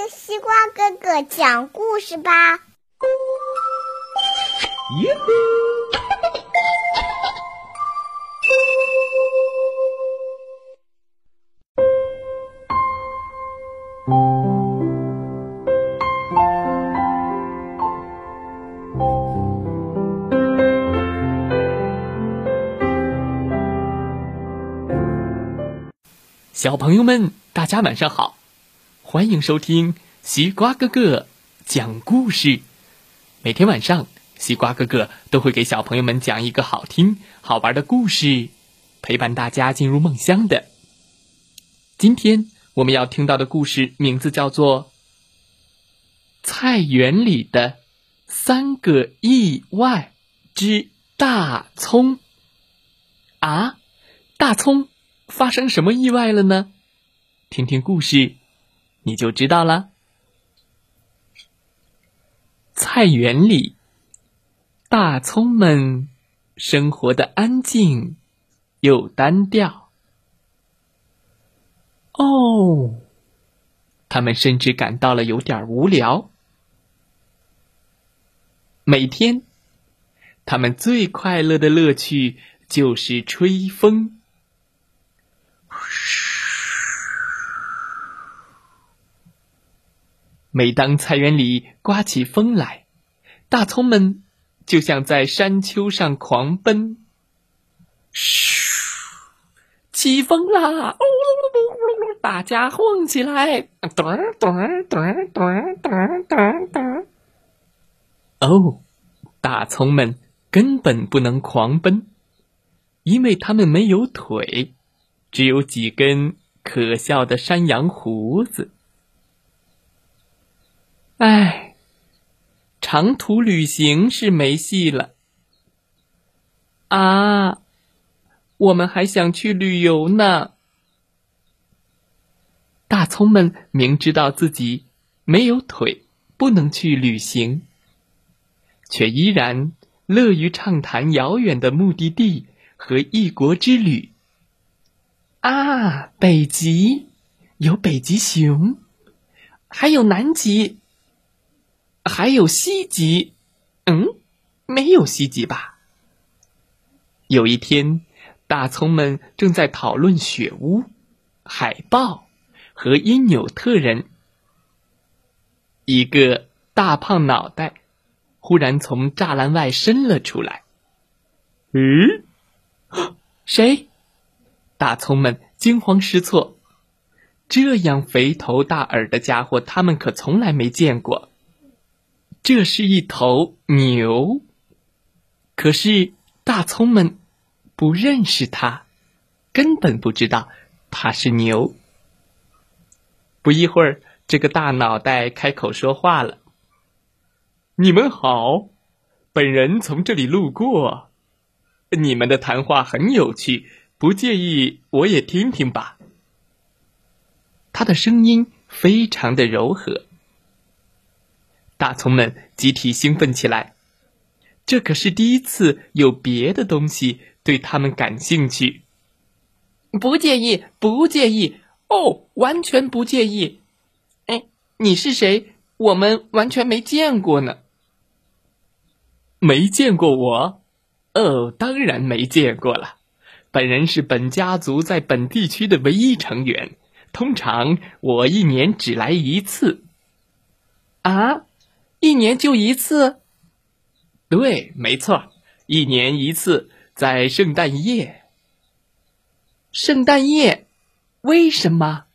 听西瓜哥哥讲故事吧。耶！小朋友们，大家晚上好，欢迎收听西瓜哥哥讲故事。每天晚上，西瓜哥哥都会给小朋友们讲一个好听、好玩的故事，陪伴大家进入梦乡的。今天我们要听到的故事名字叫做《菜园里的三个意外之大葱》啊，大葱。发生什么意外了呢？听听故事，你就知道了。菜园里，大葱们生活的安静又单调。哦，他们甚至感到了有点无聊。每天，他们最快乐的乐趣就是吹风。每当菜园里刮起风来，大葱们就像在山丘上狂奔。嘘，起风啦！大家晃起来！咚咚咚咚咚咚咚！哦，大葱们根本不能狂奔，因为他们没有腿，只有几根可笑的山羊胡子。唉，长途旅行是没戏了。啊，我们还想去旅游呢。大葱们明知道自己没有腿，不能去旅行，却依然乐于畅谈遥远的目的地和异国之旅。啊，北极有北极熊，还有南极。还有西极，嗯，没有西极吧？有一天，大葱们正在讨论雪屋、海豹和因纽特人。一个大胖脑袋忽然从栅栏外伸了出来。嗯，谁？大葱们惊慌失措。这样肥头大耳的家伙，他们可从来没见过。这是一头牛，可是大葱们不认识它，根本不知道它是牛。不一会儿，这个大脑袋开口说话了：“你们好，本人从这里路过，你们的谈话很有趣，不介意我也听听吧。”他的声音非常的柔和。大葱们集体兴奋起来，这可是第一次有别的东西对他们感兴趣。不介意，不介意，哦，完全不介意。哎，你是谁？我们完全没见过呢。没见过我？哦，当然没见过了。本人是本家族在本地区的唯一成员，通常我一年只来一次。啊？一年就一次，对，没错，一年一次，在圣诞夜。圣诞夜，为什么？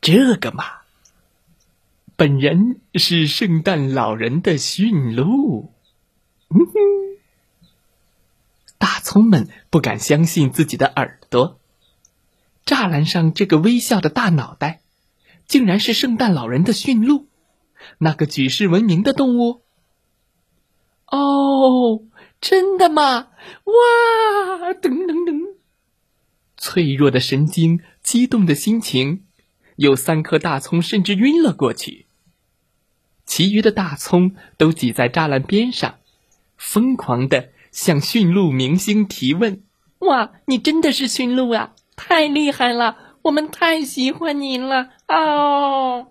这个嘛，本人是圣诞老人的驯鹿。嗯哼，大葱们不敢相信自己的耳朵，栅栏上这个微笑的大脑袋，竟然是圣诞老人的驯鹿。那个举世闻名的动物？哦，真的吗？哇！噔噔噔！脆弱的神经，激动的心情，有三颗大葱甚至晕了过去。其余的大葱都挤在栅栏边上，疯狂的向驯鹿明星提问：“哇，你真的是驯鹿啊！太厉害了，我们太喜欢你了！”哦。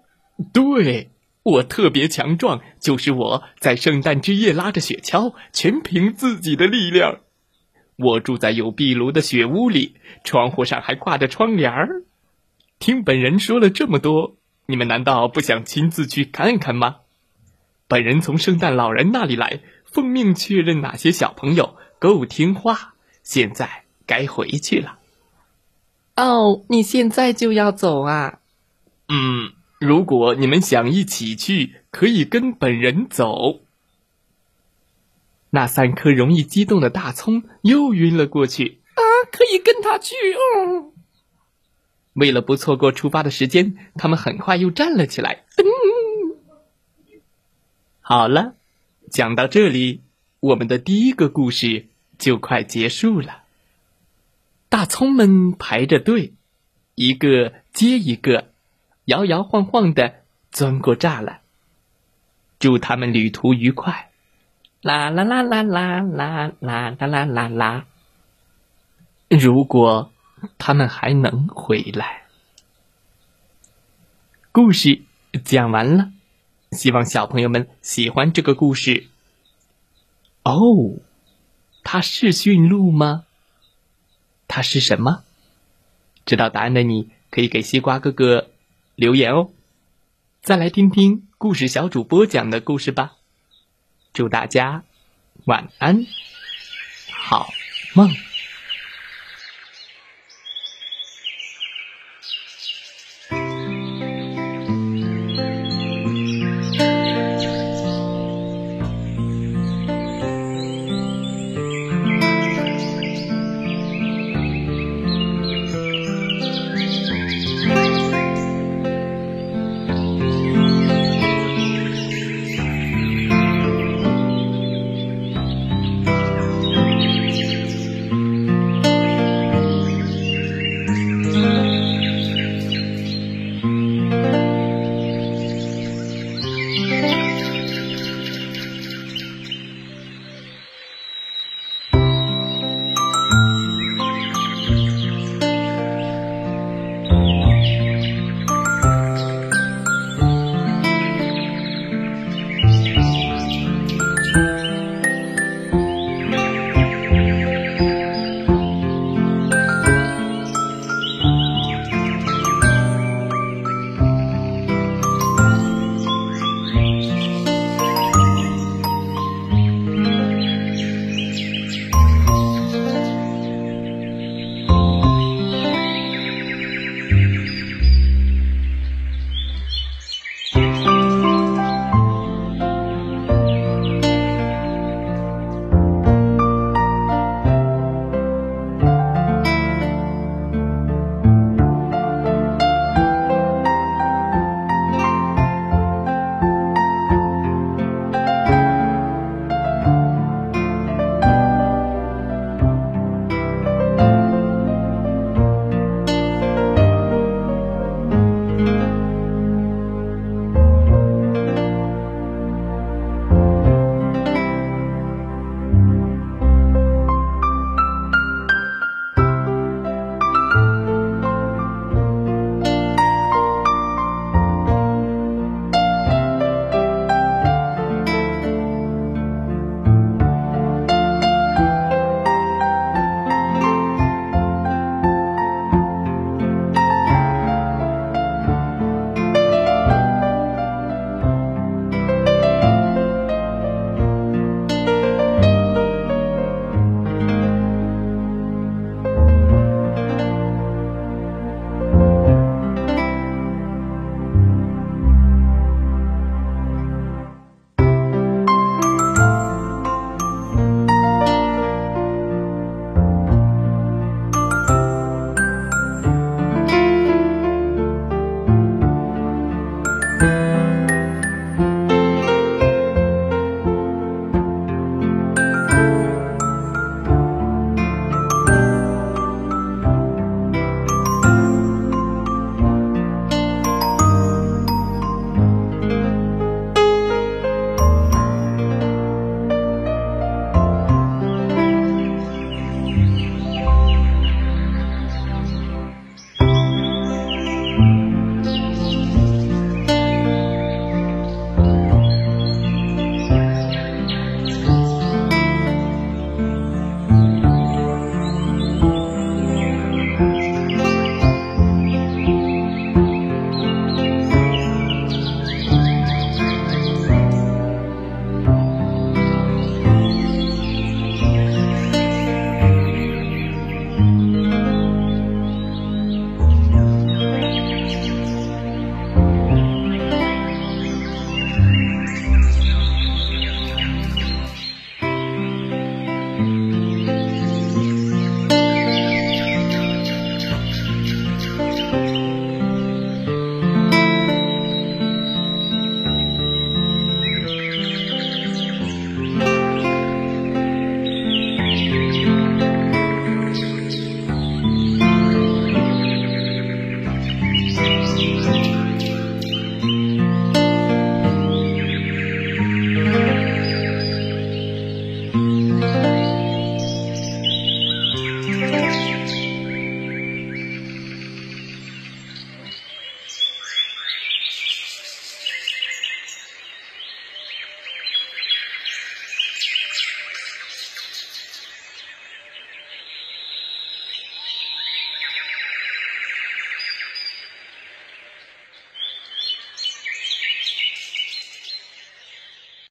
对，我特别强壮，就是我在圣诞之夜拉着雪橇，全凭自己的力量。我住在有壁炉的雪屋里，窗户上还挂着窗帘儿。听本人说了这么多，你们难道不想亲自去看看吗？本人从圣诞老人那里来，奉命确认哪些小朋友够听话。现在该回去了。哦，你现在就要走啊？嗯，如果你们想一起去，可以跟本人走。那三颗容易激动的大葱又晕了过去。啊，可以跟他去哦。为了不错过出发的时间，他们很快又站了起来。嗯，好了，讲到这里，我们的第一个故事就快结束了。大葱们排着队，一个接一个，摇摇晃晃的钻过栅栏。祝他们旅途愉快！啦啦啦啦啦啦啦啦啦啦啦！如果他们还能回来。故事讲完了，希望小朋友们喜欢这个故事。哦，它是驯鹿吗？它是什么？知道答案的你可以给西瓜哥哥留言哦。再来听听故事小主播讲的故事吧。祝大家晚安，好梦。